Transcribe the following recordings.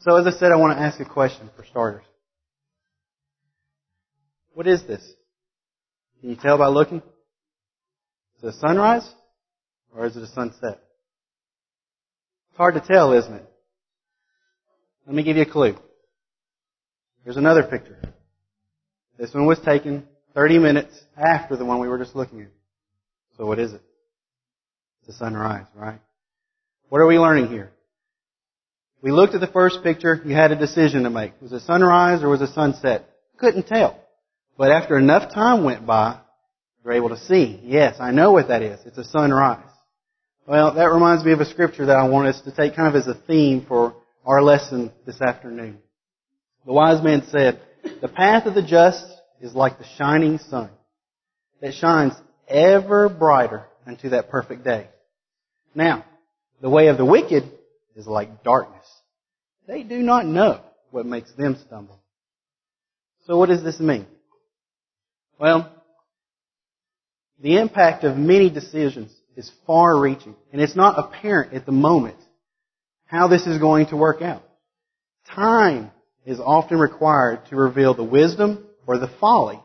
So as I said, I want to ask a question for starters. What is this? Can you tell by looking? Is it a sunrise? Or is it a sunset? It's hard to tell, isn't it? Let me give you a clue. Here's another picture. This one was taken 30 minutes after the one we were just looking at. So what is it? It's a sunrise, right? What are we learning here? We looked at the first picture, you had a decision to make. Was it sunrise or was it sunset? Couldn't tell. But after enough time went by, you're able to see, yes, I know what that is. It's a sunrise. Well, that reminds me of a scripture that I want us to take kind of as a theme for our lesson this afternoon. The wise man said, the path of the just is like the shining sun that shines ever brighter unto that perfect day. Now, the way of the wicked is like darkness. They do not know what makes them stumble. So what does this mean? Well, the impact of many decisions is far reaching, and it's not apparent at the moment how this is going to work out. Time is often required to reveal the wisdom or the folly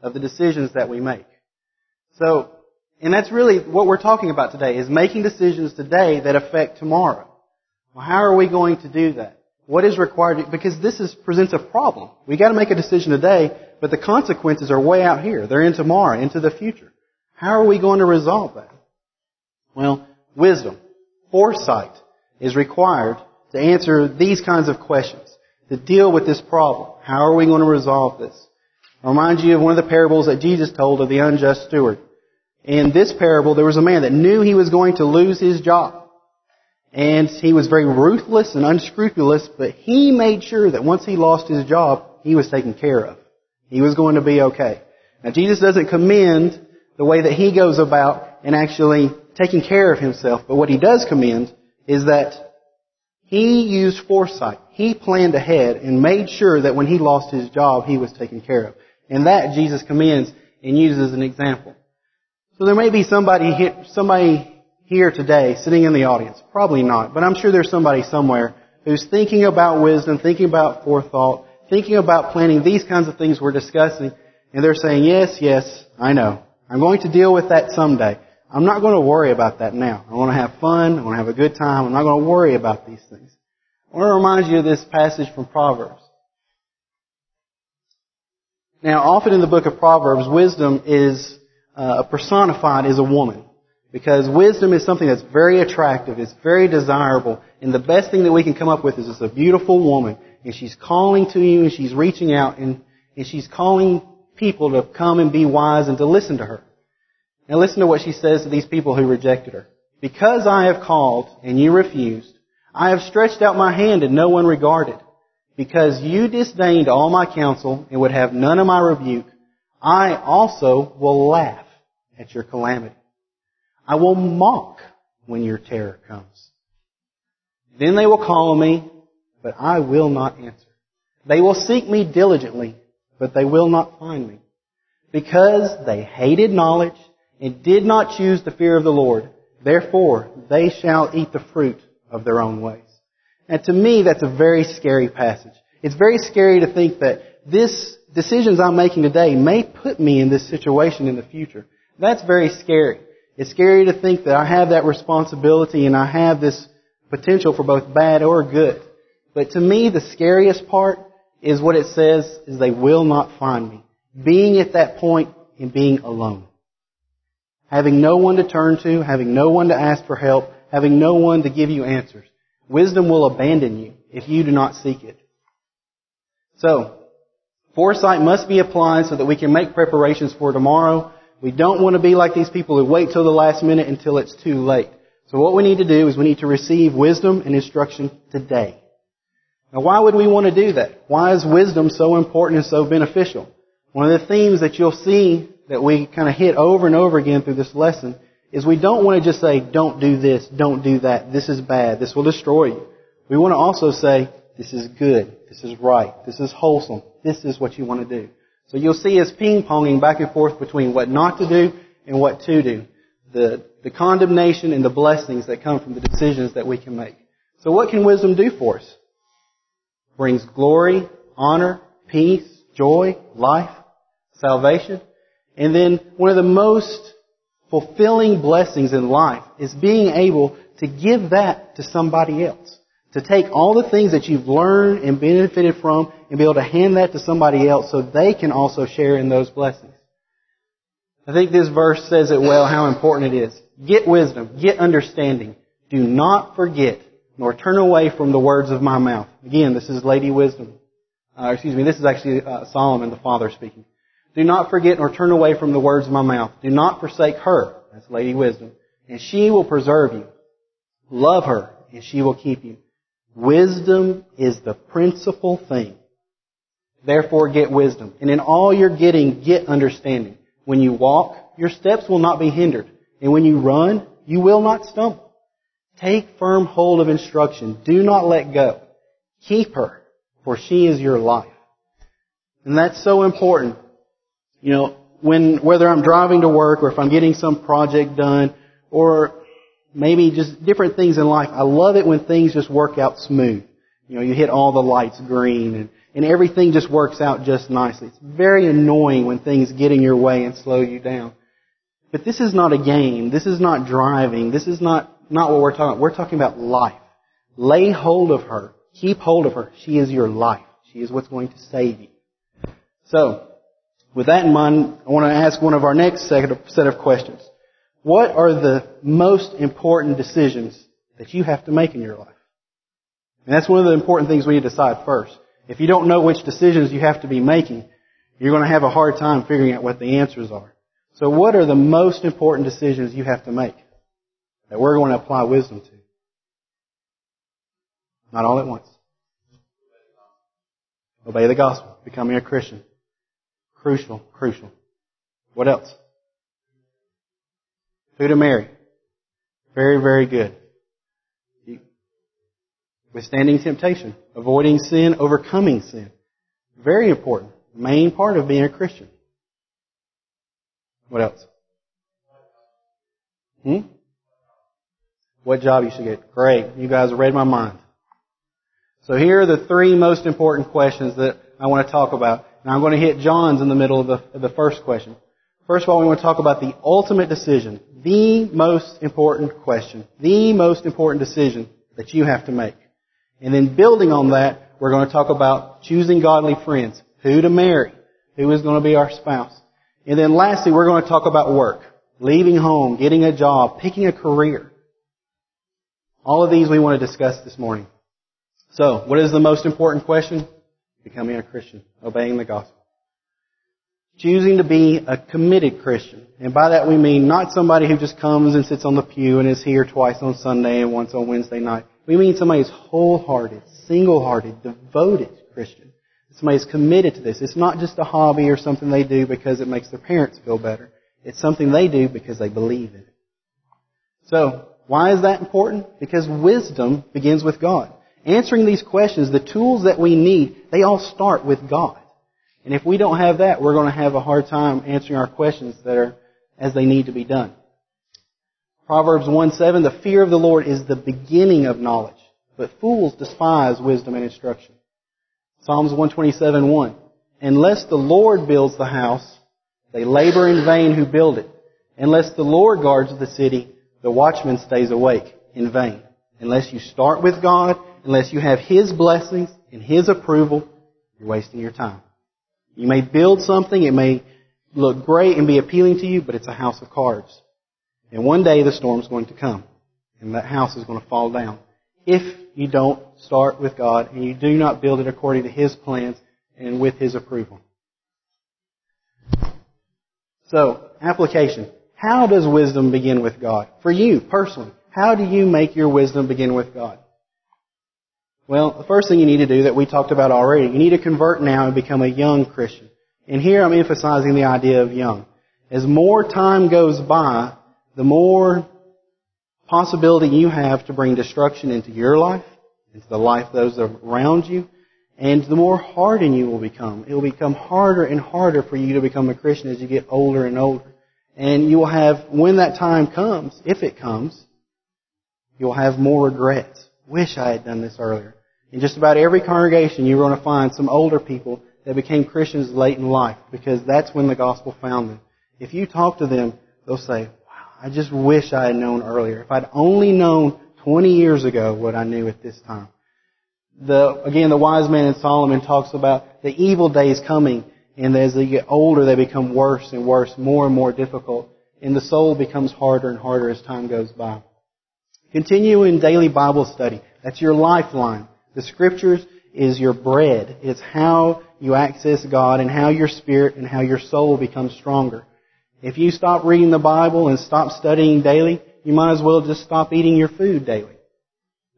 of the decisions that we make. So, and that's really what we're talking about today, is making decisions today that affect tomorrow. Well, how are we going to do that? What is required? Because this is, presents a problem. We gotta make a decision today, but the consequences are way out here. They're in tomorrow, into the future. How are we going to resolve that? Well, wisdom, foresight is required to answer these kinds of questions, to deal with this problem. How are we going to resolve this? I remind you of one of the parables that Jesus told of the unjust steward. In this parable, there was a man that knew he was going to lose his job. And he was very ruthless and unscrupulous, but he made sure that once he lost his job, he was taken care of. He was going to be okay. Now Jesus doesn't commend the way that he goes about and actually taking care of himself, but what he does commend is that he used foresight. He planned ahead and made sure that when he lost his job, he was taken care of. And that Jesus commends and uses as an example. So there may be somebody somebody here today sitting in the audience. Probably not, but I'm sure there's somebody somewhere who's thinking about wisdom, thinking about forethought, thinking about planning these kinds of things we're discussing, and they're saying, yes, yes, I know. I'm going to deal with that someday. I'm not going to worry about that now. I want to have fun. I want to have a good time. I'm not going to worry about these things. I want to remind you of this passage from Proverbs. Now, often in the book of Proverbs, wisdom is uh, personified as a woman. Because wisdom is something that's very attractive, it's very desirable, and the best thing that we can come up with is just a beautiful woman, and she's calling to you, and she's reaching out, and, and she's calling people to come and be wise and to listen to her. Now listen to what she says to these people who rejected her. Because I have called, and you refused, I have stretched out my hand, and no one regarded. Because you disdained all my counsel, and would have none of my rebuke, I also will laugh at your calamity. I will mock when your terror comes. Then they will call me, but I will not answer. They will seek me diligently, but they will not find me. Because they hated knowledge and did not choose the fear of the Lord, therefore they shall eat the fruit of their own ways. And to me, that's a very scary passage. It's very scary to think that this decisions I'm making today may put me in this situation in the future. That's very scary. It's scary to think that I have that responsibility and I have this potential for both bad or good. But to me, the scariest part is what it says is they will not find me. Being at that point and being alone. Having no one to turn to, having no one to ask for help, having no one to give you answers. Wisdom will abandon you if you do not seek it. So, foresight must be applied so that we can make preparations for tomorrow we don't want to be like these people who wait till the last minute until it's too late. So what we need to do is we need to receive wisdom and instruction today. Now why would we want to do that? Why is wisdom so important and so beneficial? One of the themes that you'll see that we kind of hit over and over again through this lesson is we don't want to just say, don't do this, don't do that, this is bad, this will destroy you. We want to also say, this is good, this is right, this is wholesome, this is what you want to do. So you'll see us ping-ponging back and forth between what not to do and what to do. The, the condemnation and the blessings that come from the decisions that we can make. So what can wisdom do for us? brings glory, honor, peace, joy, life, salvation. And then one of the most fulfilling blessings in life is being able to give that to somebody else. To take all the things that you've learned and benefited from and be able to hand that to somebody else so they can also share in those blessings. I think this verse says it well how important it is. Get wisdom, get understanding. Do not forget nor turn away from the words of my mouth. Again, this is Lady Wisdom. Uh, excuse me, this is actually uh, Solomon the Father speaking. Do not forget nor turn away from the words of my mouth. Do not forsake her. That's Lady Wisdom. And she will preserve you. Love her, and she will keep you. Wisdom is the principal thing. Therefore get wisdom. And in all you're getting, get understanding. When you walk, your steps will not be hindered. And when you run, you will not stumble. Take firm hold of instruction. Do not let go. Keep her, for she is your life. And that's so important. You know, when, whether I'm driving to work or if I'm getting some project done or maybe just different things in life, I love it when things just work out smooth. You know, you hit all the lights green and, and everything just works out just nicely. It's very annoying when things get in your way and slow you down. But this is not a game. This is not driving. This is not, not what we're talking about. We're talking about life. Lay hold of her. Keep hold of her. She is your life. She is what's going to save you. So, with that in mind, I want to ask one of our next set of questions. What are the most important decisions that you have to make in your life? And that's one of the important things we need to decide first. If you don't know which decisions you have to be making, you're going to have a hard time figuring out what the answers are. So what are the most important decisions you have to make that we're going to apply wisdom to? Not all at once. Obey the gospel. Becoming a Christian. Crucial, crucial. What else? Who to marry. Very, very good. Withstanding temptation. Avoiding sin, overcoming sin. Very important. Main part of being a Christian. What else? Hmm? What job you should get? Great. You guys read my mind. So here are the three most important questions that I want to talk about. And I'm going to hit John's in the middle of the, of the first question. First of all, we want to talk about the ultimate decision. The most important question. The most important decision that you have to make. And then building on that, we're going to talk about choosing godly friends. Who to marry. Who is going to be our spouse. And then lastly, we're going to talk about work. Leaving home, getting a job, picking a career. All of these we want to discuss this morning. So, what is the most important question? Becoming a Christian. Obeying the gospel. Choosing to be a committed Christian. And by that we mean not somebody who just comes and sits on the pew and is here twice on Sunday and once on Wednesday night. We mean somebody who's wholehearted, single-hearted, devoted Christian. Somebody's committed to this. It's not just a hobby or something they do because it makes their parents feel better. It's something they do because they believe in it. So, why is that important? Because wisdom begins with God. Answering these questions, the tools that we need, they all start with God. And if we don't have that, we're going to have a hard time answering our questions that are as they need to be done. Proverbs 1:7, the fear of the Lord is the beginning of knowledge, but fools despise wisdom and instruction. Psalms 127:1, unless the Lord builds the house, they labor in vain who build it. Unless the Lord guards the city, the watchman stays awake in vain. Unless you start with God, unless you have His blessings and His approval, you're wasting your time. You may build something, it may look great and be appealing to you, but it's a house of cards. And one day the storm's going to come, and that house is going to fall down. If you don't start with God and you do not build it according to His plans and with His approval. So, application. How does wisdom begin with God? For you, personally, how do you make your wisdom begin with God? Well, the first thing you need to do that we talked about already, you need to convert now and become a young Christian. And here I'm emphasizing the idea of young. As more time goes by, the more possibility you have to bring destruction into your life, into the life of those around you, and the more hardened you will become. It will become harder and harder for you to become a Christian as you get older and older. And you will have, when that time comes, if it comes, you'll have more regrets. Wish I had done this earlier. In just about every congregation, you're going to find some older people that became Christians late in life because that's when the gospel found them. If you talk to them, they'll say, wow, I just wish I had known earlier. If I'd only known 20 years ago what I knew at this time. The, again, the wise man in Solomon talks about the evil days coming and as they get older, they become worse and worse, more and more difficult. And the soul becomes harder and harder as time goes by. Continue in daily Bible study. That's your lifeline. The scriptures is your bread. It's how you access God and how your spirit and how your soul becomes stronger. If you stop reading the Bible and stop studying daily, you might as well just stop eating your food daily.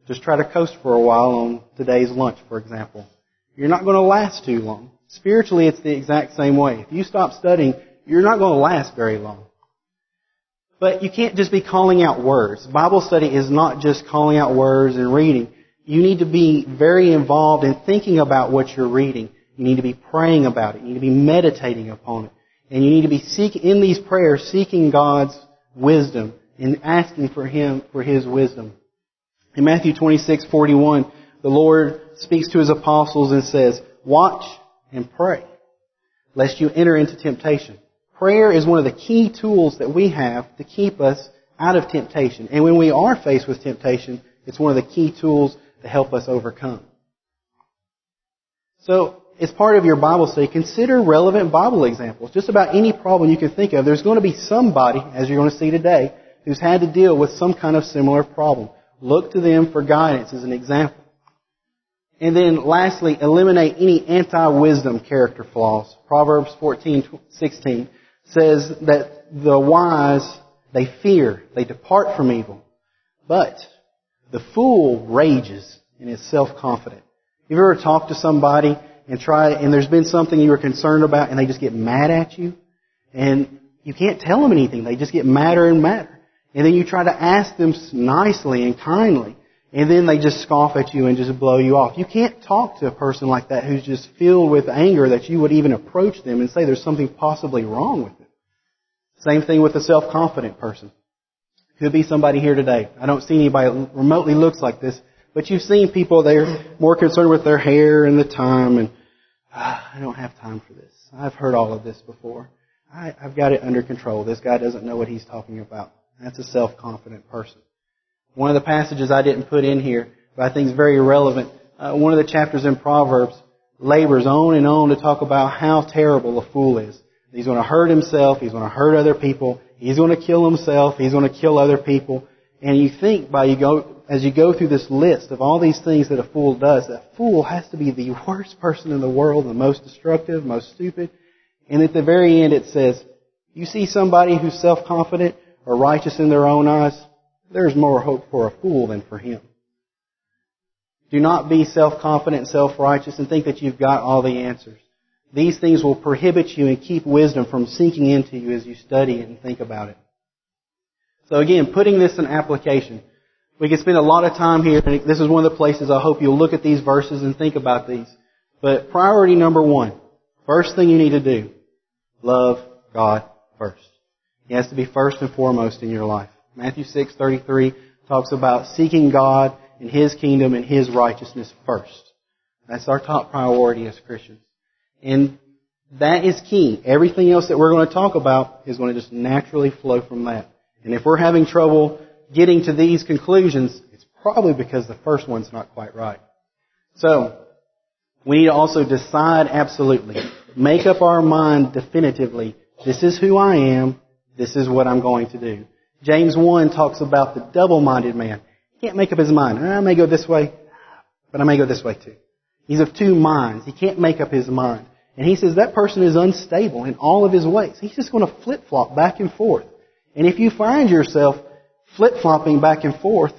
Just try to coast for a while on today's lunch, for example. You're not going to last too long. Spiritually, it's the exact same way. If you stop studying, you're not going to last very long. But you can't just be calling out words. Bible study is not just calling out words and reading. You need to be very involved in thinking about what you're reading. You need to be praying about it. You need to be meditating upon it. And you need to be seeking, in these prayers, seeking God's wisdom and asking for Him, for His wisdom. In Matthew 26, 41, the Lord speaks to His apostles and says, Watch and pray, lest you enter into temptation. Prayer is one of the key tools that we have to keep us out of temptation. And when we are faced with temptation, it's one of the key tools to help us overcome. So, as part of your Bible study, consider relevant Bible examples. Just about any problem you can think of, there's going to be somebody, as you're going to see today, who's had to deal with some kind of similar problem. Look to them for guidance as an example. And then lastly, eliminate any anti-wisdom character flaws. Proverbs 14:16 says that the wise, they fear, they depart from evil. But the fool rages and is self-confident. Have you ever talked to somebody and try, and there's been something you were concerned about and they just get mad at you? And you can't tell them anything. They just get madder and madder. And then you try to ask them nicely and kindly. And then they just scoff at you and just blow you off. You can't talk to a person like that who's just filled with anger that you would even approach them and say there's something possibly wrong with them. Same thing with a self-confident person. Could be somebody here today. I don't see anybody remotely looks like this, but you've seen people they're more concerned with their hair and the time and ah, I don't have time for this. I've heard all of this before. I, I've got it under control. This guy doesn't know what he's talking about. That's a self-confident person. One of the passages I didn't put in here, but I think is very relevant. Uh, one of the chapters in Proverbs labors on and on to talk about how terrible a fool is. He's going to hurt himself. He's going to hurt other people. He's going to kill himself. He's going to kill other people. And you think by you go, as you go through this list of all these things that a fool does, that fool has to be the worst person in the world, the most destructive, most stupid. And at the very end it says, you see somebody who's self-confident or righteous in their own eyes, there's more hope for a fool than for him. Do not be self-confident self-righteous and think that you've got all the answers. These things will prohibit you and keep wisdom from sinking into you as you study and think about it. So again, putting this in application. We could spend a lot of time here, and this is one of the places I hope you'll look at these verses and think about these. But priority number one, first thing you need to do, love God first. He has to be first and foremost in your life. Matthew 6:33 talks about seeking God and His kingdom and His righteousness first. That's our top priority as Christians. And that is key. Everything else that we're going to talk about is going to just naturally flow from that. And if we're having trouble getting to these conclusions, it's probably because the first one's not quite right. So, we need to also decide absolutely. Make up our mind definitively. This is who I am. This is what I'm going to do. James 1 talks about the double-minded man. He can't make up his mind. I may go this way, but I may go this way too. He's of two minds. He can't make up his mind. And he says that person is unstable in all of his ways. He's just going to flip-flop back and forth. And if you find yourself flip-flopping back and forth,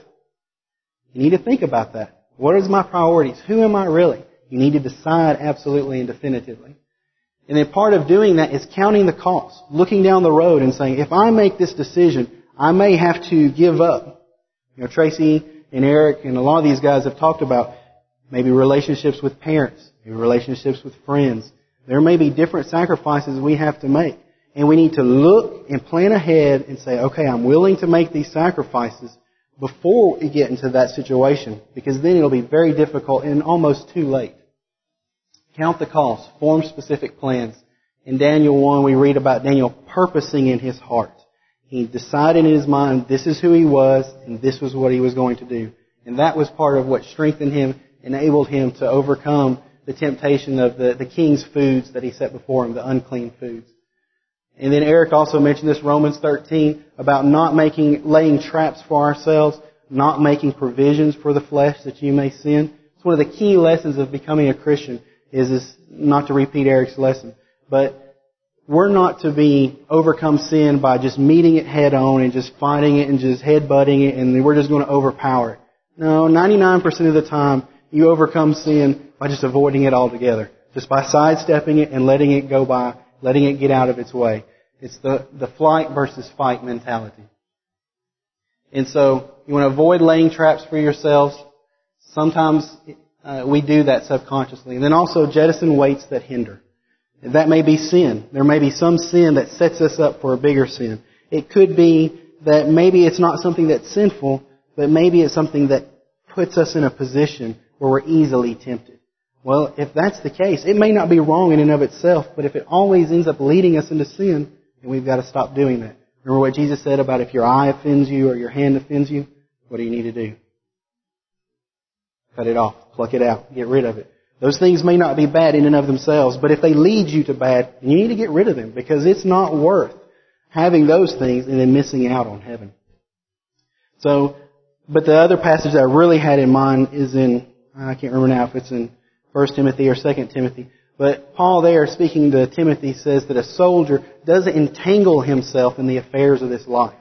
you need to think about that. What are my priorities? Who am I really? You need to decide absolutely and definitively. And then part of doing that is counting the cost, looking down the road and saying, if I make this decision, I may have to give up. You know, Tracy and Eric and a lot of these guys have talked about maybe relationships with parents, maybe relationships with friends. There may be different sacrifices we have to make. And we need to look and plan ahead and say, okay, I'm willing to make these sacrifices, before we get into that situation because then it'll be very difficult and almost too late. Count the cost, form specific plans. In Daniel 1, we read about Daniel purposing in his heart. He decided in his mind this is who he was and this was what he was going to do. And that was part of what strengthened him, enabled him to overcome the temptation of the, the king's foods that he set before him, the unclean foods. And then Eric also mentioned this Romans 13 about not making, laying traps for ourselves, not making provisions for the flesh that you may sin. It's one of the key lessons of becoming a Christian is this, not to repeat Eric's lesson, but we're not to be overcome sin by just meeting it head on and just fighting it and just headbutting it and we're just going to overpower it. No, 99% of the time you overcome sin by just avoiding it altogether. Just by sidestepping it and letting it go by letting it get out of its way. It's the, the flight versus fight mentality. And so, you want to avoid laying traps for yourselves. Sometimes uh, we do that subconsciously. And then also jettison weights that hinder. That may be sin. There may be some sin that sets us up for a bigger sin. It could be that maybe it's not something that's sinful, but maybe it's something that puts us in a position where we're easily tempted. Well, if that's the case, it may not be wrong in and of itself, but if it always ends up leading us into sin, then we've got to stop doing that. Remember what Jesus said about if your eye offends you or your hand offends you? What do you need to do? Cut it off. Pluck it out. Get rid of it. Those things may not be bad in and of themselves, but if they lead you to bad, you need to get rid of them because it's not worth having those things and then missing out on heaven. So, but the other passage that I really had in mind is in, I can't remember now if it's in 1 Timothy or 2 Timothy. But Paul there, speaking to Timothy, says that a soldier doesn't entangle himself in the affairs of this life.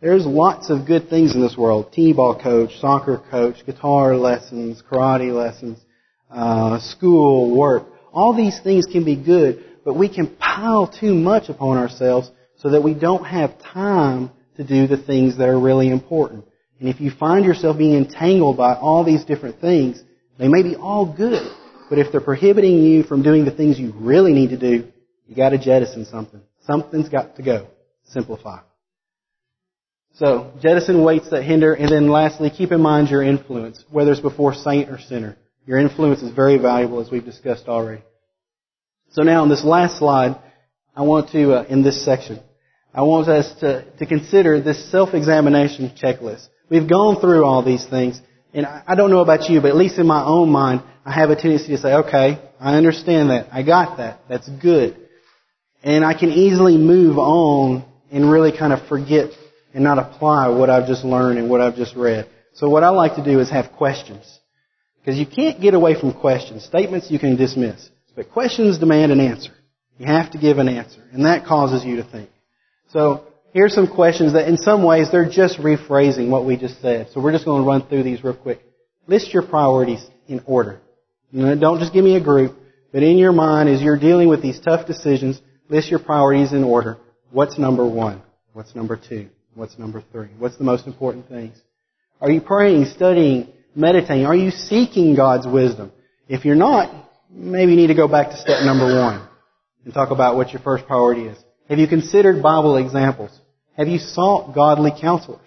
There's lots of good things in this world. T-ball coach, soccer coach, guitar lessons, karate lessons, uh, school, work. All these things can be good, but we can pile too much upon ourselves so that we don't have time to do the things that are really important. And if you find yourself being entangled by all these different things, they may be all good, but if they're prohibiting you from doing the things you really need to do, you gotta jettison something. Something's got to go. Simplify. So, jettison weights that hinder, and then lastly, keep in mind your influence, whether it's before saint or sinner. Your influence is very valuable, as we've discussed already. So now, on this last slide, I want to, uh, in this section, I want us to, to consider this self-examination checklist. We've gone through all these things, and I don't know about you, but at least in my own mind, I have a tendency to say, okay, I understand that. I got that. That's good. And I can easily move on and really kind of forget and not apply what I've just learned and what I've just read. So what I like to do is have questions. Because you can't get away from questions. Statements you can dismiss. But questions demand an answer. You have to give an answer. And that causes you to think. So here's some questions that in some ways they're just rephrasing what we just said. So we're just going to run through these real quick. List your priorities in order. Don't just give me a group, but in your mind, as you're dealing with these tough decisions, list your priorities in order. What's number one? What's number two? What's number three? What's the most important things? Are you praying, studying, meditating? Are you seeking God's wisdom? If you're not, maybe you need to go back to step number one and talk about what your first priority is. Have you considered Bible examples? Have you sought godly counselors?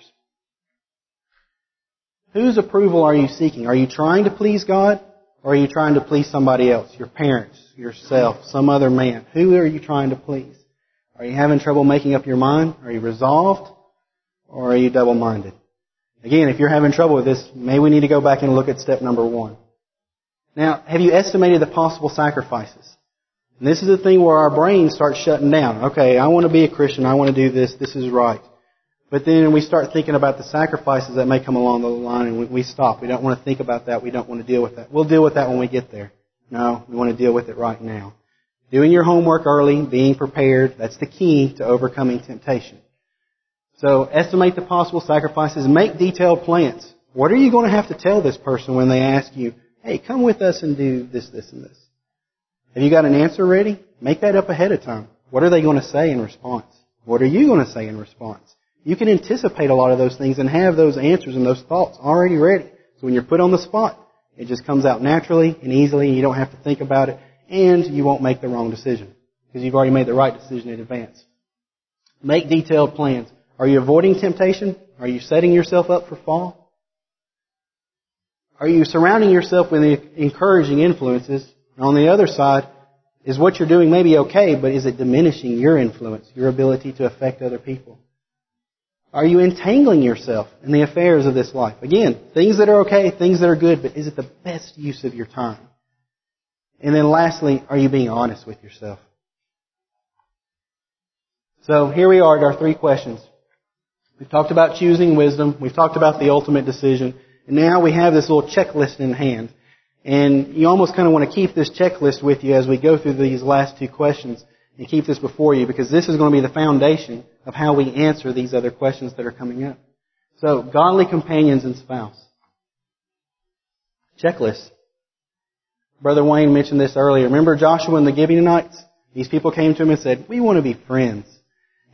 Whose approval are you seeking? Are you trying to please God? Or are you trying to please somebody else? Your parents, yourself, some other man? Who are you trying to please? Are you having trouble making up your mind? Are you resolved? Or are you double-minded? Again, if you're having trouble with this, maybe we need to go back and look at step number one. Now, have you estimated the possible sacrifices? And this is the thing where our brain starts shutting down. Okay, I want to be a Christian. I want to do this. This is right. But then we start thinking about the sacrifices that may come along the line and we stop. We don't want to think about that. We don't want to deal with that. We'll deal with that when we get there. No, we want to deal with it right now. Doing your homework early, being prepared, that's the key to overcoming temptation. So estimate the possible sacrifices, make detailed plans. What are you going to have to tell this person when they ask you, hey, come with us and do this, this, and this? Have you got an answer ready? Make that up ahead of time. What are they going to say in response? What are you going to say in response? You can anticipate a lot of those things and have those answers and those thoughts already ready. So when you're put on the spot, it just comes out naturally and easily and you don't have to think about it and you won't make the wrong decision because you've already made the right decision in advance. Make detailed plans. Are you avoiding temptation? Are you setting yourself up for fall? Are you surrounding yourself with encouraging influences? On the other side, is what you're doing maybe okay, but is it diminishing your influence, your ability to affect other people? Are you entangling yourself in the affairs of this life? Again, things that are okay, things that are good, but is it the best use of your time? And then lastly, are you being honest with yourself? So here we are at our three questions. We've talked about choosing wisdom. We've talked about the ultimate decision. And now we have this little checklist in hand. And you almost kind of want to keep this checklist with you as we go through these last two questions and keep this before you because this is going to be the foundation of how we answer these other questions that are coming up. So, godly companions and spouse. Checklist. Brother Wayne mentioned this earlier. Remember Joshua and the Gibeonites? These people came to him and said, we want to be friends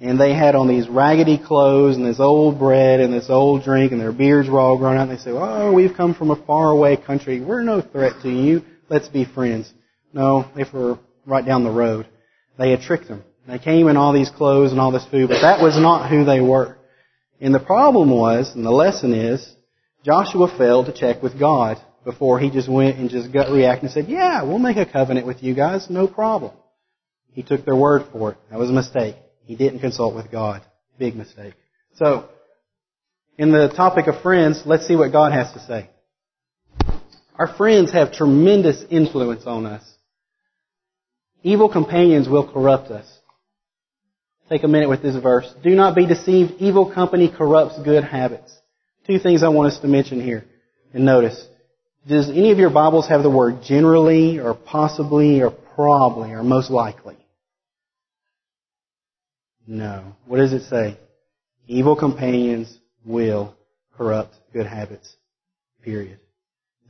and they had on these raggedy clothes and this old bread and this old drink and their beards were all grown out. And they said, "Oh, we've come from a faraway country. We're no threat to you. Let's be friends." No, they were right down the road. They had tricked them. They came in all these clothes and all this food, but that was not who they were. And the problem was, and the lesson is, Joshua failed to check with God before he just went and just gut react and said, "Yeah, we'll make a covenant with you guys, no problem." He took their word for it. That was a mistake. He didn't consult with God. Big mistake. So, in the topic of friends, let's see what God has to say. Our friends have tremendous influence on us. Evil companions will corrupt us. Take a minute with this verse. Do not be deceived. Evil company corrupts good habits. Two things I want us to mention here. And notice. Does any of your Bibles have the word generally or possibly or probably or most likely? No. What does it say? Evil companions will corrupt good habits. Period.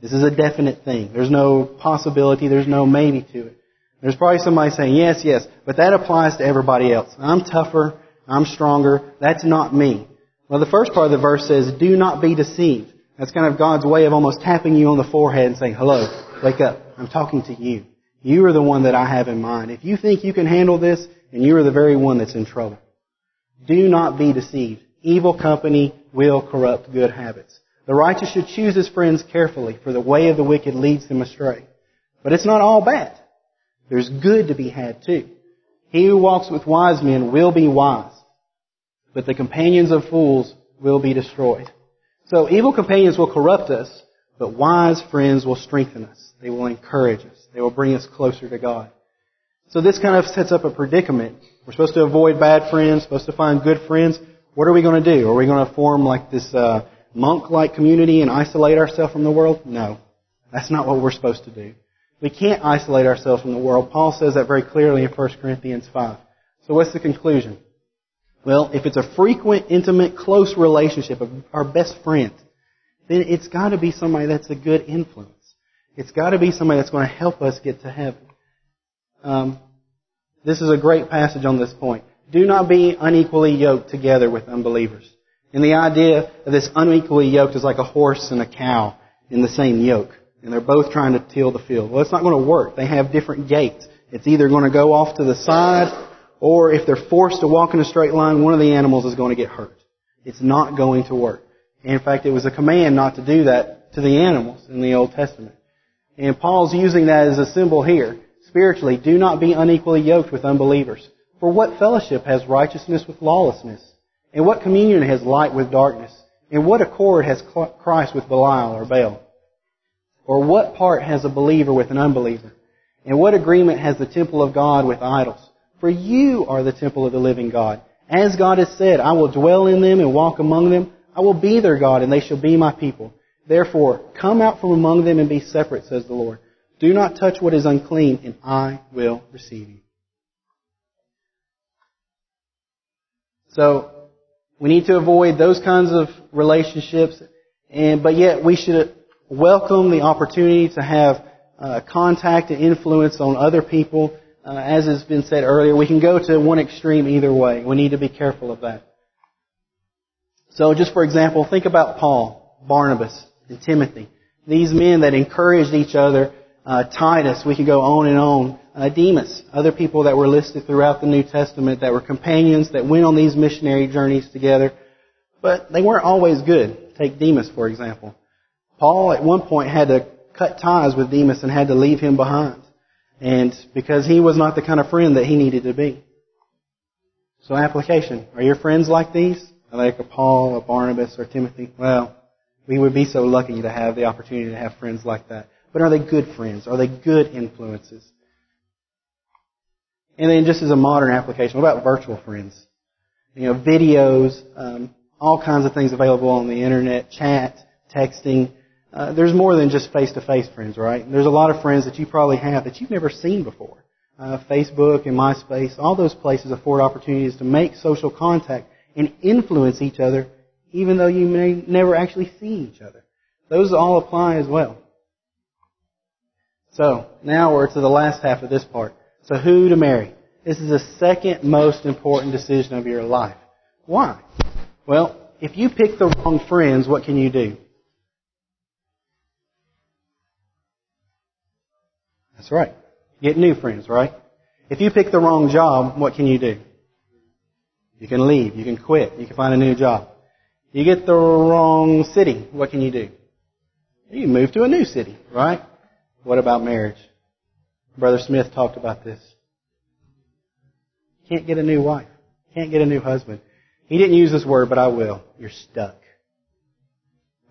This is a definite thing. There's no possibility, there's no maybe to it. There's probably somebody saying, yes, yes, but that applies to everybody else. I'm tougher, I'm stronger, that's not me. Well, the first part of the verse says, do not be deceived. That's kind of God's way of almost tapping you on the forehead and saying, hello, wake up. I'm talking to you. You are the one that I have in mind. If you think you can handle this, and you are the very one that's in trouble. Do not be deceived. Evil company will corrupt good habits. The righteous should choose his friends carefully, for the way of the wicked leads them astray. But it's not all bad. There's good to be had too. He who walks with wise men will be wise, but the companions of fools will be destroyed. So evil companions will corrupt us, but wise friends will strengthen us. They will encourage us. They will bring us closer to God. So this kind of sets up a predicament. We're supposed to avoid bad friends, supposed to find good friends. What are we going to do? Are we going to form like this uh, monk-like community and isolate ourselves from the world? No. That's not what we're supposed to do. We can't isolate ourselves from the world. Paul says that very clearly in 1 Corinthians 5. So what's the conclusion? Well, if it's a frequent, intimate, close relationship of our best friend, then it's got to be somebody that's a good influence. It's got to be somebody that's going to help us get to heaven. Um, this is a great passage on this point. Do not be unequally yoked together with unbelievers. And the idea of this unequally yoked is like a horse and a cow in the same yoke. And they're both trying to till the field. Well, it's not going to work. They have different gaits. It's either going to go off to the side, or if they're forced to walk in a straight line, one of the animals is going to get hurt. It's not going to work. In fact, it was a command not to do that to the animals in the Old Testament. And Paul's using that as a symbol here spiritually, do not be unequally yoked with unbelievers. For what fellowship has righteousness with lawlessness? And what communion has light with darkness? And what accord has Christ with Belial or Baal? Or what part has a believer with an unbeliever? And what agreement has the temple of God with idols? For you are the temple of the living God. As God has said, I will dwell in them and walk among them. I will be their God and they shall be my people. Therefore, come out from among them and be separate, says the Lord. Do not touch what is unclean, and I will receive you. So, we need to avoid those kinds of relationships, and but yet we should welcome the opportunity to have uh, contact and influence on other people. Uh, as has been said earlier, we can go to one extreme either way. We need to be careful of that. So, just for example, think about Paul, Barnabas, and Timothy. These men that encouraged each other uh, Titus, we could go on and on. Uh, Demas, other people that were listed throughout the New Testament that were companions that went on these missionary journeys together. But they weren't always good. Take Demas, for example. Paul at one point had to cut ties with Demas and had to leave him behind. And because he was not the kind of friend that he needed to be. So application. Are your friends like these? Like a Paul, a Barnabas, or Timothy? Well, we would be so lucky to have the opportunity to have friends like that. But are they good friends? Are they good influences? And then just as a modern application, what about virtual friends? You know, videos, um, all kinds of things available on the internet, chat, texting. Uh, there's more than just face-to-face friends, right? There's a lot of friends that you probably have that you've never seen before. Uh, Facebook and MySpace, all those places afford opportunities to make social contact and influence each other, even though you may never actually see each other. Those all apply as well. So, now we're to the last half of this part. So who to marry? This is the second most important decision of your life. Why? Well, if you pick the wrong friends, what can you do? That's right. Get new friends, right? If you pick the wrong job, what can you do? You can leave. You can quit. You can find a new job. You get the wrong city. What can you do? You move to a new city, right? What about marriage? Brother Smith talked about this. Can't get a new wife. Can't get a new husband. He didn't use this word, but I will. You're stuck.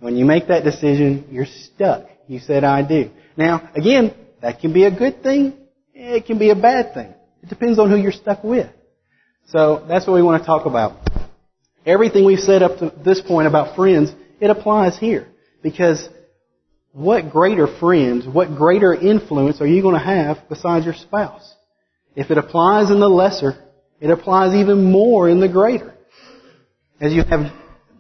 When you make that decision, you're stuck. You said, I do. Now, again, that can be a good thing. It can be a bad thing. It depends on who you're stuck with. So that's what we want to talk about. Everything we've said up to this point about friends, it applies here. Because what greater friends, what greater influence are you going to have besides your spouse? If it applies in the lesser, it applies even more in the greater. As you have,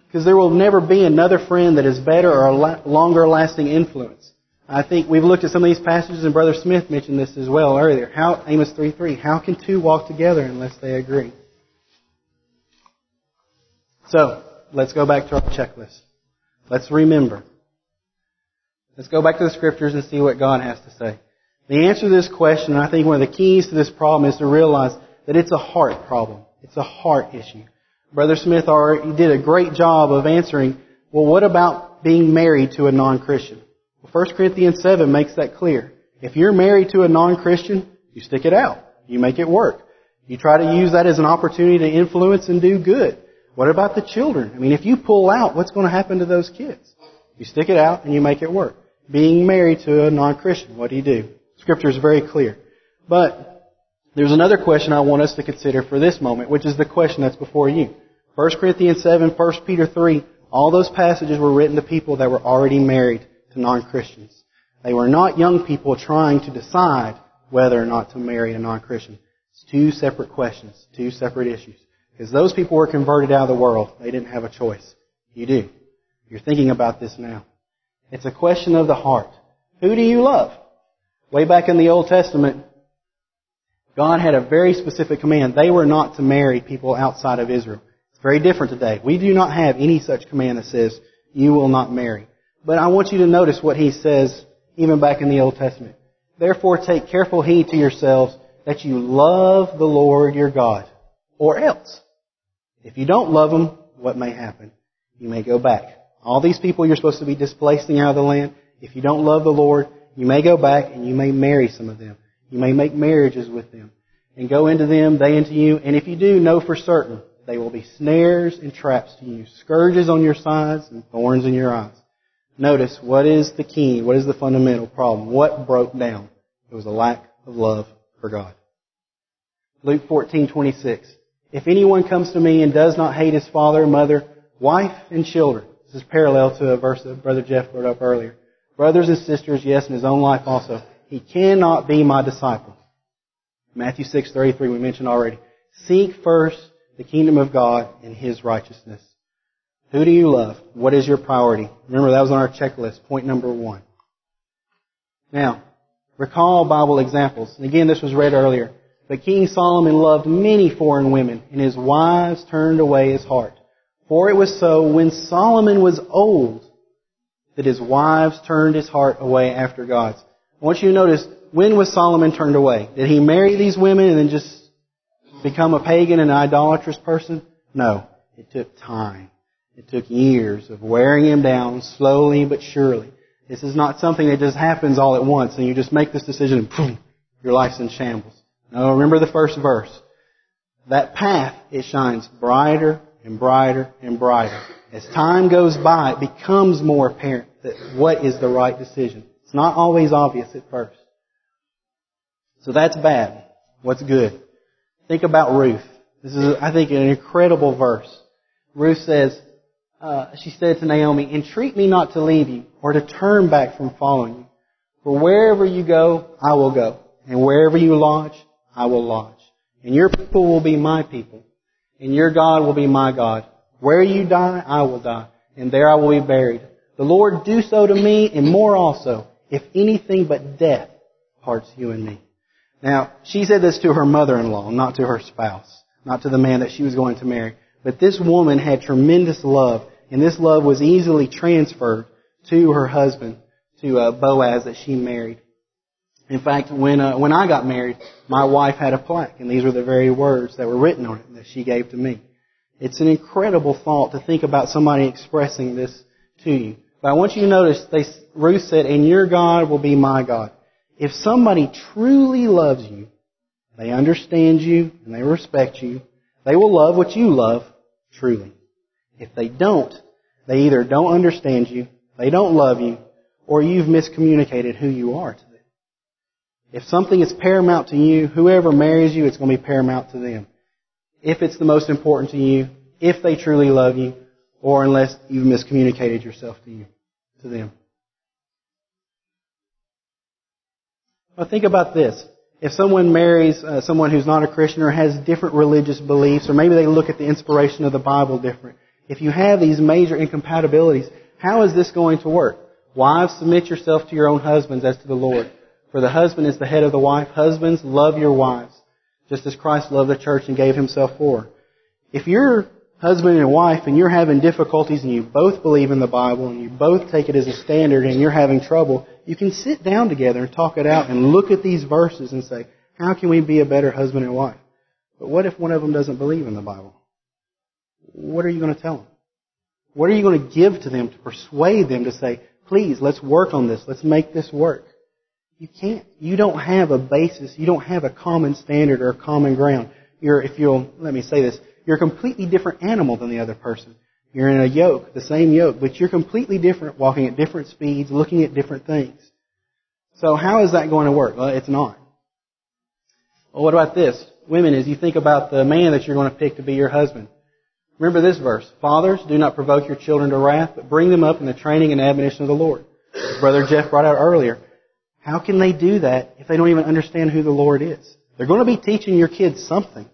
because there will never be another friend that is better or a longer lasting influence. I think we've looked at some of these passages, and Brother Smith mentioned this as well earlier. How Amos 3:3. How can two walk together unless they agree? So let's go back to our checklist. Let's remember. Let's go back to the scriptures and see what God has to say. The answer to this question, and I think one of the keys to this problem is to realize that it's a heart problem. It's a heart issue. Brother Smith already did a great job of answering, well, what about being married to a non-Christian? Well, 1 Corinthians 7 makes that clear. If you're married to a non-Christian, you stick it out. You make it work. You try to use that as an opportunity to influence and do good. What about the children? I mean, if you pull out, what's going to happen to those kids? You stick it out and you make it work. Being married to a non-Christian, what do you do? Scripture is very clear. But there's another question I want us to consider for this moment, which is the question that's before you. 1 Corinthians 7, 1 Peter 3, all those passages were written to people that were already married to non-Christians. They were not young people trying to decide whether or not to marry a non-Christian. It's two separate questions, two separate issues. Because those people were converted out of the world. They didn't have a choice. You do. You're thinking about this now. It's a question of the heart. Who do you love? Way back in the Old Testament, God had a very specific command. They were not to marry people outside of Israel. It's very different today. We do not have any such command that says, you will not marry. But I want you to notice what he says even back in the Old Testament. Therefore take careful heed to yourselves that you love the Lord your God. Or else. If you don't love Him, what may happen? You may go back. All these people you're supposed to be displacing out of the land, if you don't love the Lord, you may go back and you may marry some of them. You may make marriages with them. And go into them, they into you. And if you do, know for certain they will be snares and traps to you, scourges on your sides and thorns in your eyes. Notice what is the key, what is the fundamental problem? What broke down? It was a lack of love for God. Luke 14:26. If anyone comes to me and does not hate his father, mother, wife, and children. This is parallel to a verse that Brother Jeff brought up earlier. Brothers and sisters, yes, in his own life also. He cannot be my disciple. Matthew 6:33 we mentioned already. Seek first the kingdom of God and his righteousness who do you love? What is your priority? Remember, that was on our checklist, point number one. Now, recall Bible examples. And again, this was read earlier. But King Solomon loved many foreign women, and his wives turned away his heart. For it was so when Solomon was old that his wives turned his heart away after God's. I want you to notice, when was Solomon turned away? Did he marry these women and then just become a pagan and idolatrous person? No. It took time. It took years of wearing him down slowly but surely. This is not something that just happens all at once and you just make this decision and boom, your life's in shambles. No, remember the first verse. That path, it shines brighter and brighter and brighter. As time goes by, it becomes more apparent that what is the right decision. It's not always obvious at first. So that's bad. What's good? Think about Ruth. This is, I think, an incredible verse. Ruth says, uh, she said to Naomi, entreat me not to leave you or to turn back from following you. For wherever you go, I will go. And wherever you lodge, I will lodge. And your people will be my people. And your God will be my God. Where you die, I will die. And there I will be buried. The Lord do so to me and more also, if anything but death parts you and me. Now, she said this to her mother-in-law, not to her spouse, not to the man that she was going to marry. But this woman had tremendous love, and this love was easily transferred to her husband, to uh, Boaz that she married. In fact, when uh, when I got married, my wife had a plaque, and these were the very words that were written on it that she gave to me. It's an incredible thought to think about somebody expressing this to you. But I want you to notice, they, Ruth said, "And your God will be my God." If somebody truly loves you, they understand you and they respect you, they will love what you love truly. If they don't, they either don't understand you, they don't love you, or you've miscommunicated who you are to them. If something is paramount to you, whoever marries you, it's going to be paramount to them. If it's the most important to you, if they truly love you, or unless you've miscommunicated yourself to you, to them. Well, think about this. If someone marries uh, someone who's not a Christian or has different religious beliefs, or maybe they look at the inspiration of the Bible different, if you have these major incompatibilities, how is this going to work? Wives, submit yourself to your own husbands as to the Lord. For the husband is the head of the wife. Husbands, love your wives, just as Christ loved the church and gave himself for. If you're husband and wife and you're having difficulties and you both believe in the Bible and you both take it as a standard and you're having trouble, you can sit down together and talk it out and look at these verses and say, how can we be a better husband and wife? But what if one of them doesn't believe in the Bible? What are you going to tell them? What are you going to give to them to persuade them to say, please, let's work on this. Let's make this work. You can't. You don't have a basis. You don't have a common standard or a common ground. You're, if you'll, let me say this, you're a completely different animal than the other person. You're in a yoke, the same yoke, but you're completely different, walking at different speeds, looking at different things. So how is that going to work? Well, it's not. Well, what about this? Women, as you think about the man that you're going to pick to be your husband, remember this verse. Fathers, do not provoke your children to wrath, but bring them up in the training and admonition of the Lord. As Brother Jeff brought out earlier, how can they do that if they don't even understand who the Lord is? They're going to be teaching your kids something.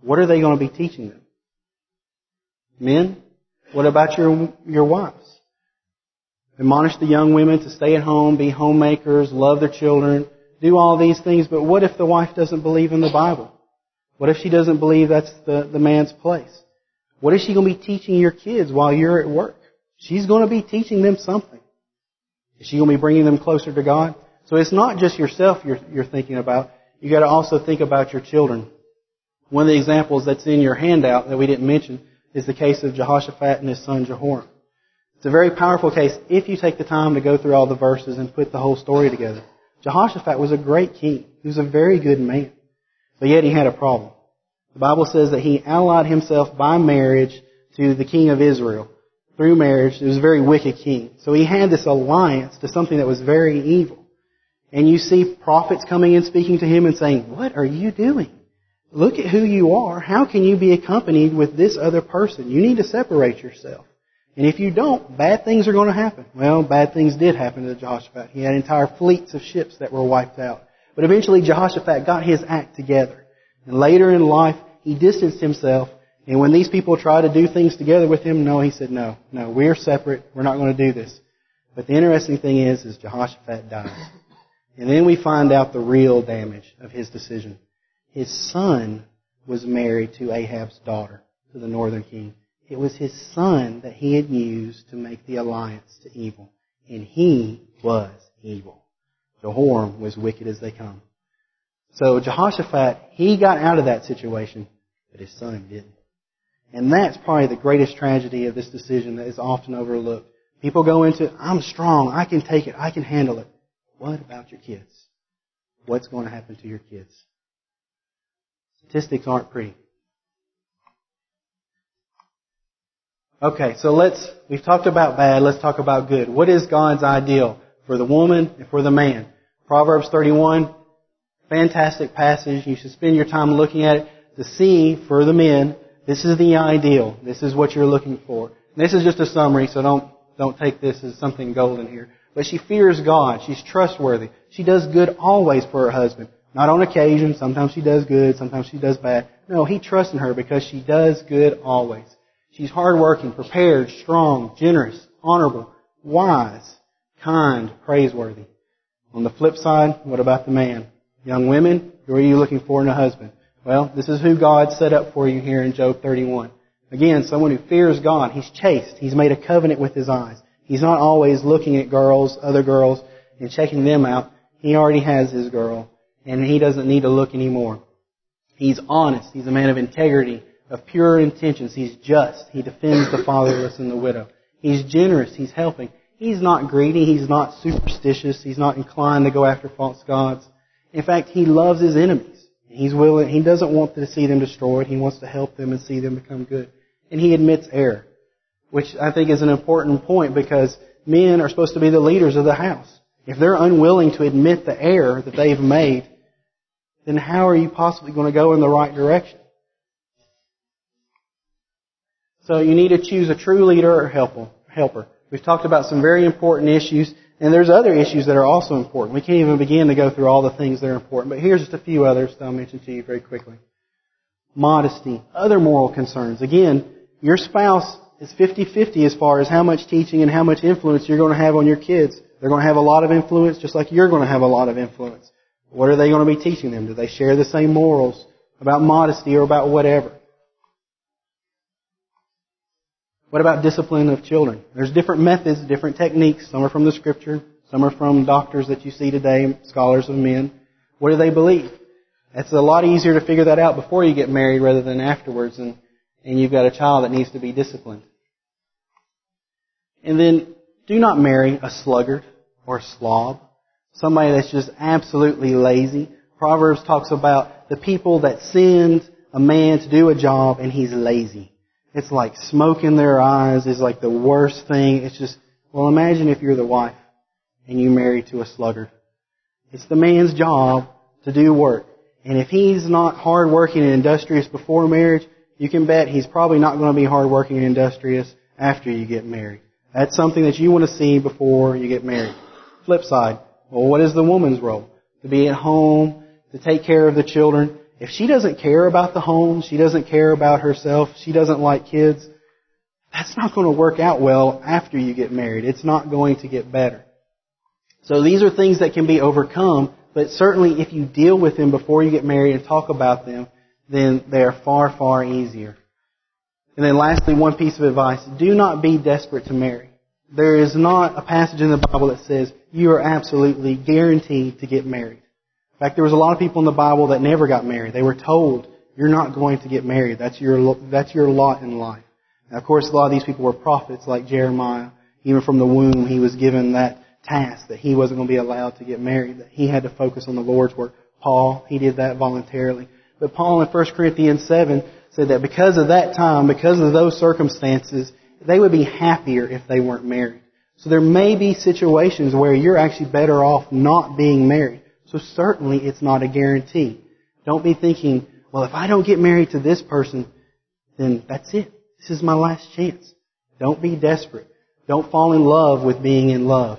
What are they going to be teaching them? Men, what about your, your wives? Admonish the young women to stay at home, be homemakers, love their children, do all these things, but what if the wife doesn't believe in the Bible? What if she doesn't believe that's the, the man's place? What is she going to be teaching your kids while you're at work? She's going to be teaching them something. Is she going to be bringing them closer to God? So it's not just yourself you're, you're thinking about. You got to also think about your children. One of the examples that's in your handout that we didn't mention is the case of Jehoshaphat and his son Jehoram. It's a very powerful case if you take the time to go through all the verses and put the whole story together. Jehoshaphat was a great king. He was a very good man. But yet he had a problem. The Bible says that he allied himself by marriage to the king of Israel. Through marriage, It was a very wicked king. So he had this alliance to something that was very evil. And you see prophets coming and speaking to him and saying, what are you doing? Look at who you are. How can you be accompanied with this other person? You need to separate yourself. And if you don't, bad things are going to happen. Well, bad things did happen to Jehoshaphat. He had entire fleets of ships that were wiped out. But eventually Jehoshaphat got his act together. And later in life, he distanced himself. And when these people tried to do things together with him, no, he said, no, no, we're separate. We're not going to do this. But the interesting thing is, is Jehoshaphat dies. And then we find out the real damage of his decision his son was married to Ahab's daughter, to the northern king. It was his son that he had used to make the alliance to evil. And he was evil. Jehoram was wicked as they come. So Jehoshaphat, he got out of that situation, but his son didn't. And that's probably the greatest tragedy of this decision that is often overlooked. People go into, I'm strong, I can take it, I can handle it. What about your kids? What's going to happen to your kids? Statistics aren't pretty. Okay, so let's, we've talked about bad, let's talk about good. What is God's ideal for the woman and for the man? Proverbs 31, fantastic passage. You should spend your time looking at it to see for the men, this is the ideal. This is what you're looking for. And this is just a summary, so don't, don't take this as something golden here. But she fears God. She's trustworthy. She does good always for her husband. Not on occasion. Sometimes she does good. Sometimes she does bad. No, he trusts in her because she does good always. She's hardworking, prepared, strong, generous, honorable, wise, kind, praiseworthy. On the flip side, what about the man? Young women, who are you looking for in a husband? Well, this is who God set up for you here in Job 31. Again, someone who fears God. He's chaste. He's made a covenant with his eyes. He's not always looking at girls, other girls, and checking them out. He already has his girl, and he doesn't need to look anymore. He's honest. He's a man of integrity of pure intentions. He's just. He defends the fatherless and the widow. He's generous. He's helping. He's not greedy. He's not superstitious. He's not inclined to go after false gods. In fact, he loves his enemies. He's willing, he doesn't want to see them destroyed. He wants to help them and see them become good. And he admits error, which I think is an important point because men are supposed to be the leaders of the house. If they're unwilling to admit the error that they've made, then how are you possibly going to go in the right direction? So you need to choose a true leader or helper. We've talked about some very important issues, and there's other issues that are also important. We can't even begin to go through all the things that are important, but here's just a few others that I'll mention to you very quickly. Modesty, other moral concerns. Again, your spouse is 50-50 as far as how much teaching and how much influence you're going to have on your kids. They're going to have a lot of influence just like you're going to have a lot of influence. What are they going to be teaching them? Do they share the same morals about modesty or about whatever? What about discipline of children? There's different methods, different techniques. Some are from the scripture. Some are from doctors that you see today, scholars of men. What do they believe? It's a lot easier to figure that out before you get married rather than afterwards and, and you've got a child that needs to be disciplined. And then, do not marry a sluggard or a slob. Somebody that's just absolutely lazy. Proverbs talks about the people that send a man to do a job and he's lazy. It's like smoke in their eyes is like the worst thing. It's just, well imagine if you're the wife and you marry to a sluggard. It's the man's job to do work. And if he's not hardworking and industrious before marriage, you can bet he's probably not going to be hardworking and industrious after you get married. That's something that you want to see before you get married. Flip side, well, what is the woman's role? To be at home, to take care of the children. If she doesn't care about the home, she doesn't care about herself, she doesn't like kids, that's not going to work out well after you get married. It's not going to get better. So these are things that can be overcome, but certainly if you deal with them before you get married and talk about them, then they are far, far easier. And then lastly, one piece of advice. Do not be desperate to marry. There is not a passage in the Bible that says you are absolutely guaranteed to get married. In fact, there was a lot of people in the Bible that never got married. They were told, you're not going to get married. That's your, that's your lot in life. Now, of course, a lot of these people were prophets like Jeremiah. Even from the womb, he was given that task that he wasn't going to be allowed to get married, that he had to focus on the Lord's work. Paul, he did that voluntarily. But Paul in 1 Corinthians 7 said that because of that time, because of those circumstances, they would be happier if they weren't married. So there may be situations where you're actually better off not being married. So certainly it's not a guarantee. Don't be thinking, well, if I don't get married to this person, then that's it. This is my last chance. Don't be desperate. Don't fall in love with being in love.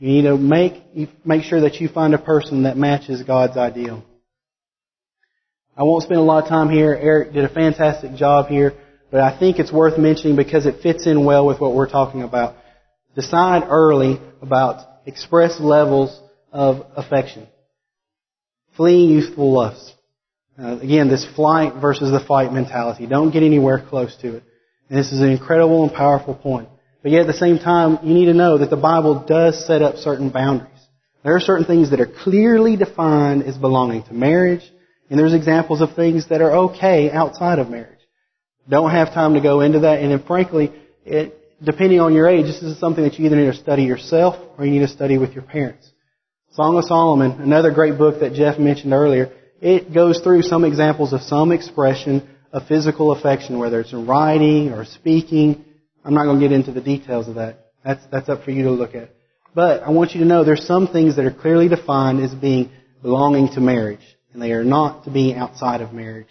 You need to make, make sure that you find a person that matches God's ideal. I won't spend a lot of time here. Eric did a fantastic job here, but I think it's worth mentioning because it fits in well with what we're talking about. Decide early about express levels of affection. Flee youthful lusts. Uh, again, this flight versus the fight mentality. Don't get anywhere close to it. And this is an incredible and powerful point. But yet at the same time, you need to know that the Bible does set up certain boundaries. There are certain things that are clearly defined as belonging to marriage, and there's examples of things that are okay outside of marriage. Don't have time to go into that. And then frankly, it, depending on your age, this is something that you either need to study yourself or you need to study with your parents. Song of Solomon, another great book that Jeff mentioned earlier, it goes through some examples of some expression of physical affection, whether it's in writing or speaking. I'm not going to get into the details of that. That's, that's up for you to look at. But I want you to know there's some things that are clearly defined as being belonging to marriage, and they are not to be outside of marriage.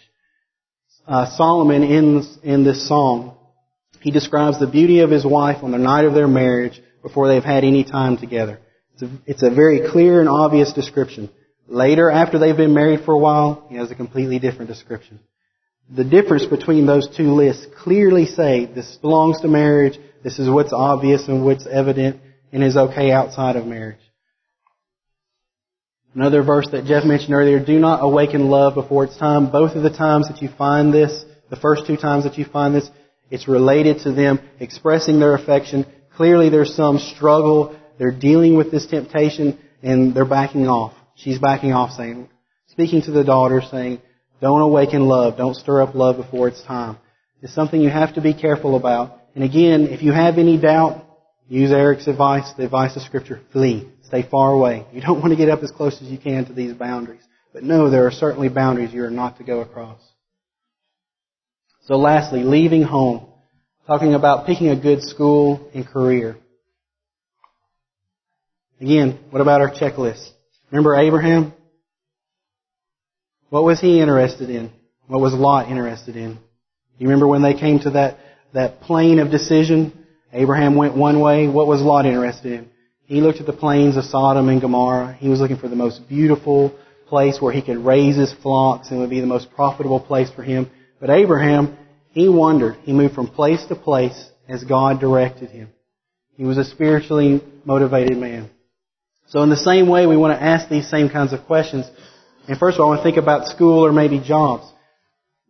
Uh, Solomon in in this song, he describes the beauty of his wife on the night of their marriage before they've had any time together. It's a, it's a very clear and obvious description. Later, after they've been married for a while, he has a completely different description. The difference between those two lists clearly say this belongs to marriage, this is what's obvious and what's evident, and is okay outside of marriage. Another verse that Jeff mentioned earlier, do not awaken love before it's time. Both of the times that you find this, the first two times that you find this, it's related to them expressing their affection. Clearly there's some struggle. They're dealing with this temptation and they're backing off. She's backing off saying, speaking to the daughter saying, don't awaken love. Don't stir up love before it's time. It's something you have to be careful about. And again, if you have any doubt, use Eric's advice, the advice of scripture, flee. Stay far away. You don't want to get up as close as you can to these boundaries. But no, there are certainly boundaries you are not to go across. So lastly, leaving home. Talking about picking a good school and career. Again, what about our checklist? Remember Abraham? What was he interested in? What was Lot interested in? You remember when they came to that, that plain of decision? Abraham went one way. What was Lot interested in? He looked at the plains of Sodom and Gomorrah. He was looking for the most beautiful place where he could raise his flocks and would be the most profitable place for him. But Abraham, he wandered. He moved from place to place as God directed him. He was a spiritually motivated man. So in the same way, we want to ask these same kinds of questions. And first of all, I want to think about school or maybe jobs.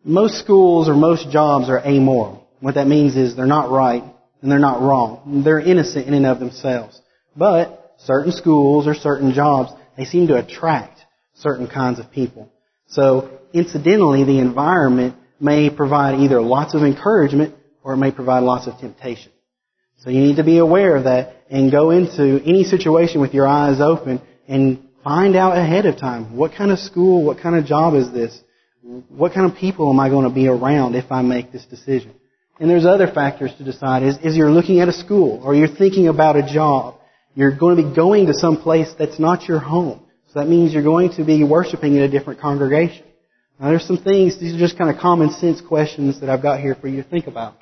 Most schools or most jobs are amoral. What that means is they're not right and they're not wrong. They're innocent in and of themselves. But certain schools or certain jobs, they seem to attract certain kinds of people. So incidentally, the environment may provide either lots of encouragement or it may provide lots of temptation. So you need to be aware of that and go into any situation with your eyes open and find out ahead of time what kind of school, what kind of job is this? What kind of people am I going to be around if I make this decision? And there's other factors to decide. Is, is you're looking at a school or you're thinking about a job you're going to be going to some place that's not your home. So that means you're going to be worshiping in a different congregation. Now there's some things, these are just kind of common sense questions that I've got here for you to think about.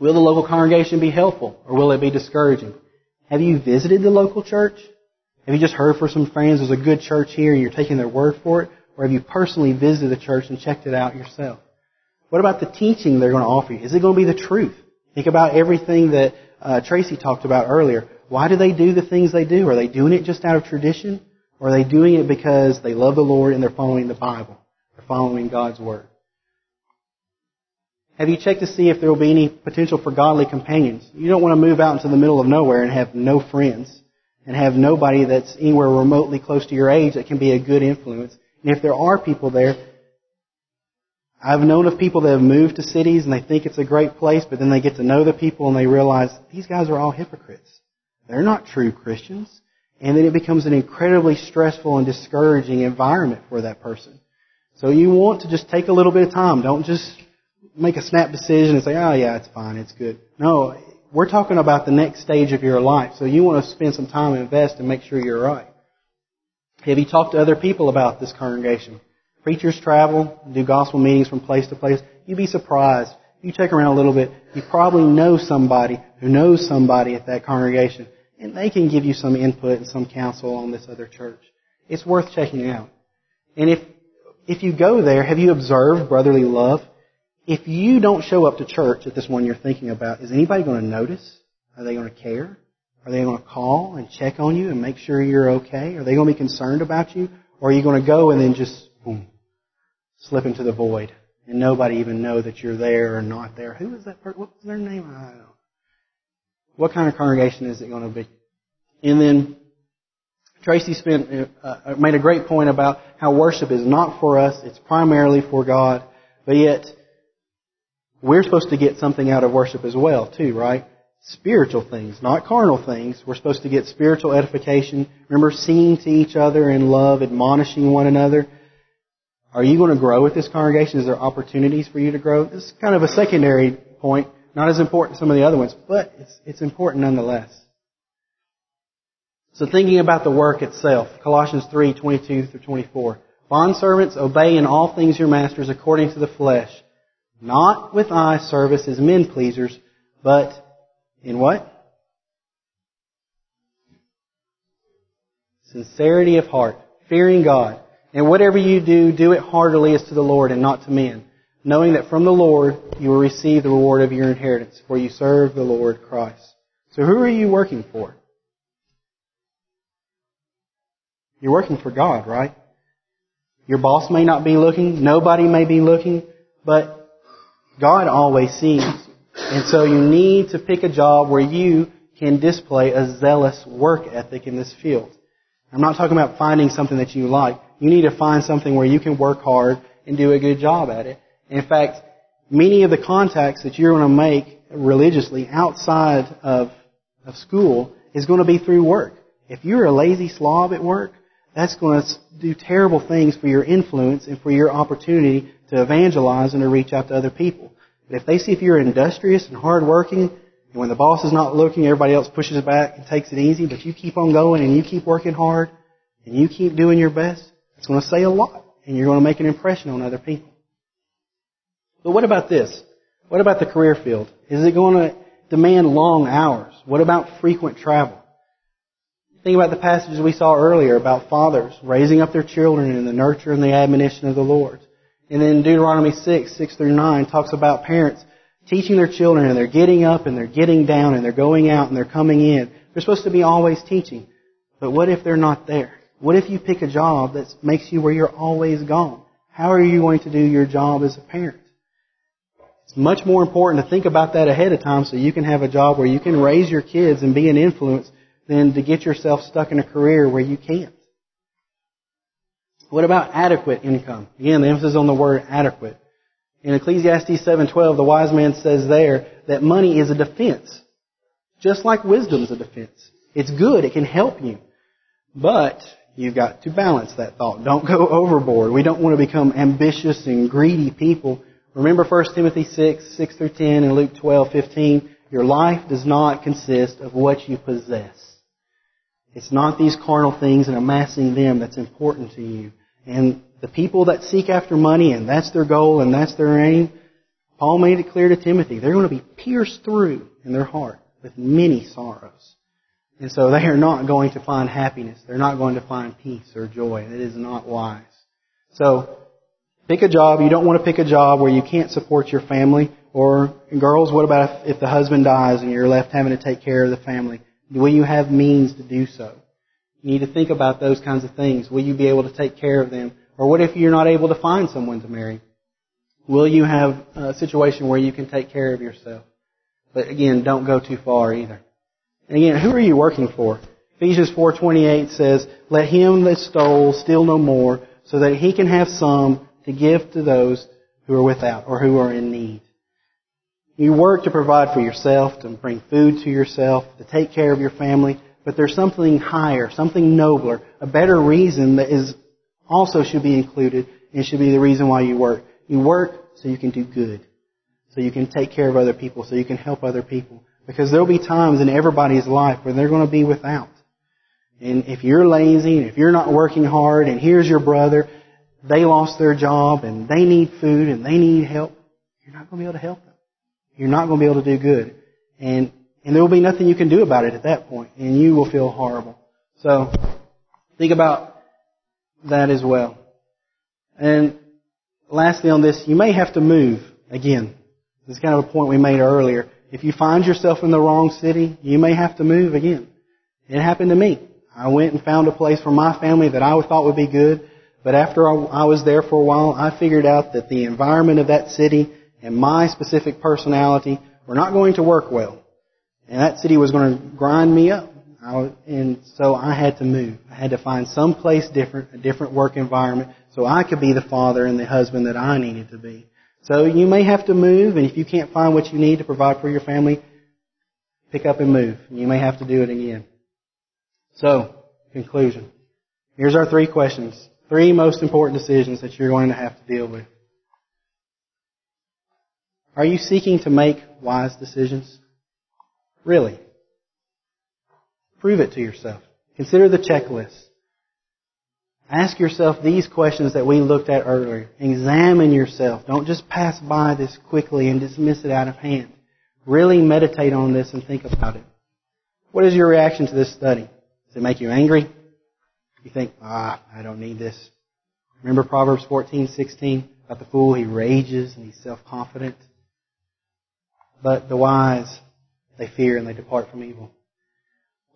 Will the local congregation be helpful or will it be discouraging? Have you visited the local church? Have you just heard from some friends there's a good church here and you're taking their word for it? Or have you personally visited the church and checked it out yourself? What about the teaching they're going to offer you? Is it going to be the truth? Think about everything that uh, Tracy talked about earlier. Why do they do the things they do? Are they doing it just out of tradition? Or are they doing it because they love the Lord and they're following the Bible? They're following God's Word. Have you checked to see if there will be any potential for godly companions? You don't want to move out into the middle of nowhere and have no friends and have nobody that's anywhere remotely close to your age that can be a good influence. And if there are people there, I've known of people that have moved to cities and they think it's a great place, but then they get to know the people and they realize these guys are all hypocrites. They're not true Christians. And then it becomes an incredibly stressful and discouraging environment for that person. So you want to just take a little bit of time. Don't just make a snap decision and say, oh yeah, it's fine, it's good. No, we're talking about the next stage of your life. So you want to spend some time and invest and make sure you're right. Have you talked to other people about this congregation? Preachers travel, do gospel meetings from place to place. You'd be surprised. You check around a little bit, you probably know somebody who knows somebody at that congregation and they can give you some input and some counsel on this other church. It's worth checking out. And if, if you go there, have you observed brotherly love? If you don't show up to church at this one you're thinking about, is anybody going to notice? Are they going to care? Are they going to call and check on you and make sure you're okay? Are they going to be concerned about you? Or are you going to go and then just, boom, slip into the void and nobody even know that you're there or not there? Who is that person? What's their name? I don't know. What kind of congregation is it going to be? And then Tracy spent, uh, made a great point about how worship is not for us, it's primarily for God, but yet we're supposed to get something out of worship as well, too, right? Spiritual things, not carnal things. We're supposed to get spiritual edification. Remember singing to each other in love, admonishing one another. Are you going to grow with this congregation? Is there opportunities for you to grow? This is kind of a secondary point, not as important as some of the other ones, but it's, it's important nonetheless. So thinking about the work itself, Colossians 3, 22 through 24. Bondservants, obey in all things your masters according to the flesh, not with eye service as men pleasers, but in what? Sincerity of heart, fearing God. And whatever you do, do it heartily as to the Lord and not to men, knowing that from the Lord you will receive the reward of your inheritance, for you serve the Lord Christ. So who are you working for? You're working for God, right? Your boss may not be looking, nobody may be looking, but God always sees. And so you need to pick a job where you can display a zealous work ethic in this field. I'm not talking about finding something that you like. You need to find something where you can work hard and do a good job at it. In fact, many of the contacts that you're going to make religiously outside of, of school is going to be through work. If you're a lazy slob at work, that's going to do terrible things for your influence and for your opportunity to evangelize and to reach out to other people. If they see if you're industrious and hardworking, and when the boss is not looking, everybody else pushes back and takes it easy, but you keep on going and you keep working hard and you keep doing your best, it's going to say a lot and you're going to make an impression on other people. But what about this? What about the career field? Is it going to demand long hours? What about frequent travel? Think about the passages we saw earlier about fathers raising up their children in the nurture and the admonition of the Lord. And then Deuteronomy 6, 6 through 9 talks about parents teaching their children and they're getting up and they're getting down and they're going out and they're coming in. They're supposed to be always teaching. But what if they're not there? What if you pick a job that makes you where you're always gone? How are you going to do your job as a parent? It's much more important to think about that ahead of time so you can have a job where you can raise your kids and be an influence than to get yourself stuck in a career where you can't. What about adequate income? Again, the emphasis on the word adequate. In Ecclesiastes 7:12, the wise man says there that money is a defense, just like wisdom is a defense. It's good; it can help you, but you've got to balance that thought. Don't go overboard. We don't want to become ambitious and greedy people. Remember 1 Timothy 6, 6 through 10, and Luke 12, 15. Your life does not consist of what you possess. It's not these carnal things and amassing them that's important to you. And the people that seek after money and that's their goal and that's their aim, Paul made it clear to Timothy, they're going to be pierced through in their heart with many sorrows. And so they are not going to find happiness. They're not going to find peace or joy. It is not wise. So, pick a job. You don't want to pick a job where you can't support your family. Or, girls, what about if, if the husband dies and you're left having to take care of the family? Will you have means to do so? You need to think about those kinds of things. Will you be able to take care of them? Or what if you're not able to find someone to marry? Will you have a situation where you can take care of yourself? But again, don't go too far either. And again, who are you working for? Ephesians 4:28 says, "Let him that stole steal no more, so that he can have some to give to those who are without or who are in need." You work to provide for yourself, to bring food to yourself, to take care of your family, but there's something higher, something nobler, a better reason that is also should be included and should be the reason why you work. You work so you can do good. So you can take care of other people, so you can help other people. Because there'll be times in everybody's life where they're going to be without. And if you're lazy, and if you're not working hard, and here's your brother, they lost their job, and they need food, and they need help, you're not going to be able to help them you're not going to be able to do good. And, and there will be nothing you can do about it at that point, and you will feel horrible. So, think about that as well. And lastly on this, you may have to move again. This is kind of a point we made earlier. If you find yourself in the wrong city, you may have to move again. It happened to me. I went and found a place for my family that I thought would be good, but after I was there for a while, I figured out that the environment of that city and my specific personality were not going to work well. And that city was going to grind me up. Was, and so I had to move. I had to find some place different, a different work environment, so I could be the father and the husband that I needed to be. So you may have to move, and if you can't find what you need to provide for your family, pick up and move. You may have to do it again. So, conclusion. Here's our three questions. Three most important decisions that you're going to have to deal with. Are you seeking to make wise decisions? Really? Prove it to yourself. Consider the checklist. Ask yourself these questions that we looked at earlier. Examine yourself. Don't just pass by this quickly and dismiss it out of hand. Really meditate on this and think about it. What is your reaction to this study? Does it make you angry? You think, ah, I don't need this. Remember Proverbs 14:16 about the fool? He rages and he's self-confident. But the wise, they fear and they depart from evil.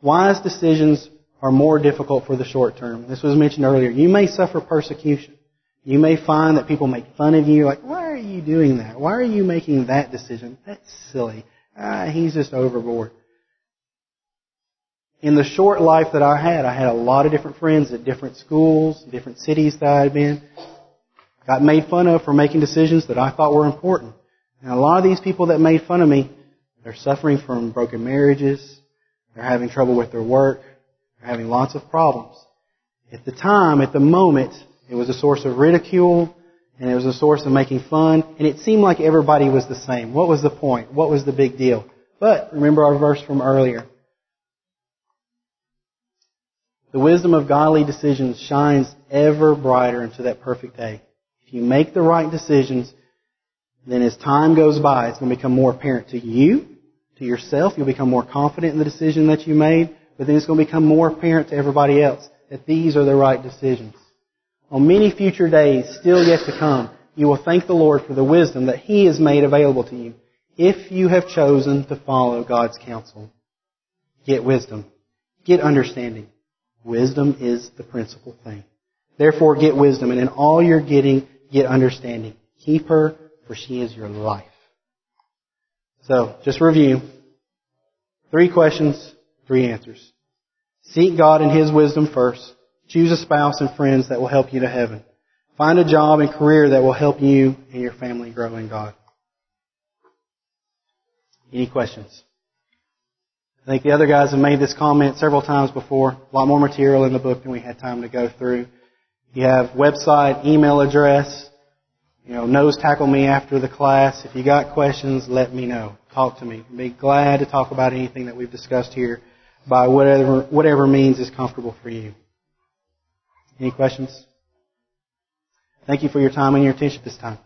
Wise decisions are more difficult for the short term. This was mentioned earlier. You may suffer persecution. You may find that people make fun of you, like, why are you doing that? Why are you making that decision? That's silly. Ah, he's just overboard. In the short life that I had, I had a lot of different friends at different schools, different cities that I had been. Got made fun of for making decisions that I thought were important. And a lot of these people that made fun of me, they're suffering from broken marriages, they're having trouble with their work, they're having lots of problems. At the time, at the moment, it was a source of ridicule, and it was a source of making fun, and it seemed like everybody was the same. What was the point? What was the big deal? But remember our verse from earlier. The wisdom of godly decisions shines ever brighter into that perfect day. If you make the right decisions, then as time goes by, it's going to become more apparent to you, to yourself. You'll become more confident in the decision that you made, but then it's going to become more apparent to everybody else that these are the right decisions. On many future days, still yet to come, you will thank the Lord for the wisdom that He has made available to you if you have chosen to follow God's counsel. Get wisdom. Get understanding. Wisdom is the principal thing. Therefore, get wisdom, and in all you're getting, get understanding. Keep her, for she is your life. So, just review. Three questions, three answers. Seek God and His wisdom first. Choose a spouse and friends that will help you to heaven. Find a job and career that will help you and your family grow in God. Any questions? I think the other guys have made this comment several times before. A lot more material in the book than we had time to go through. You have website, email address, you know, nose tackle me after the class. If you got questions, let me know. Talk to me. Be glad to talk about anything that we've discussed here by whatever, whatever means is comfortable for you. Any questions? Thank you for your time and your attention this time.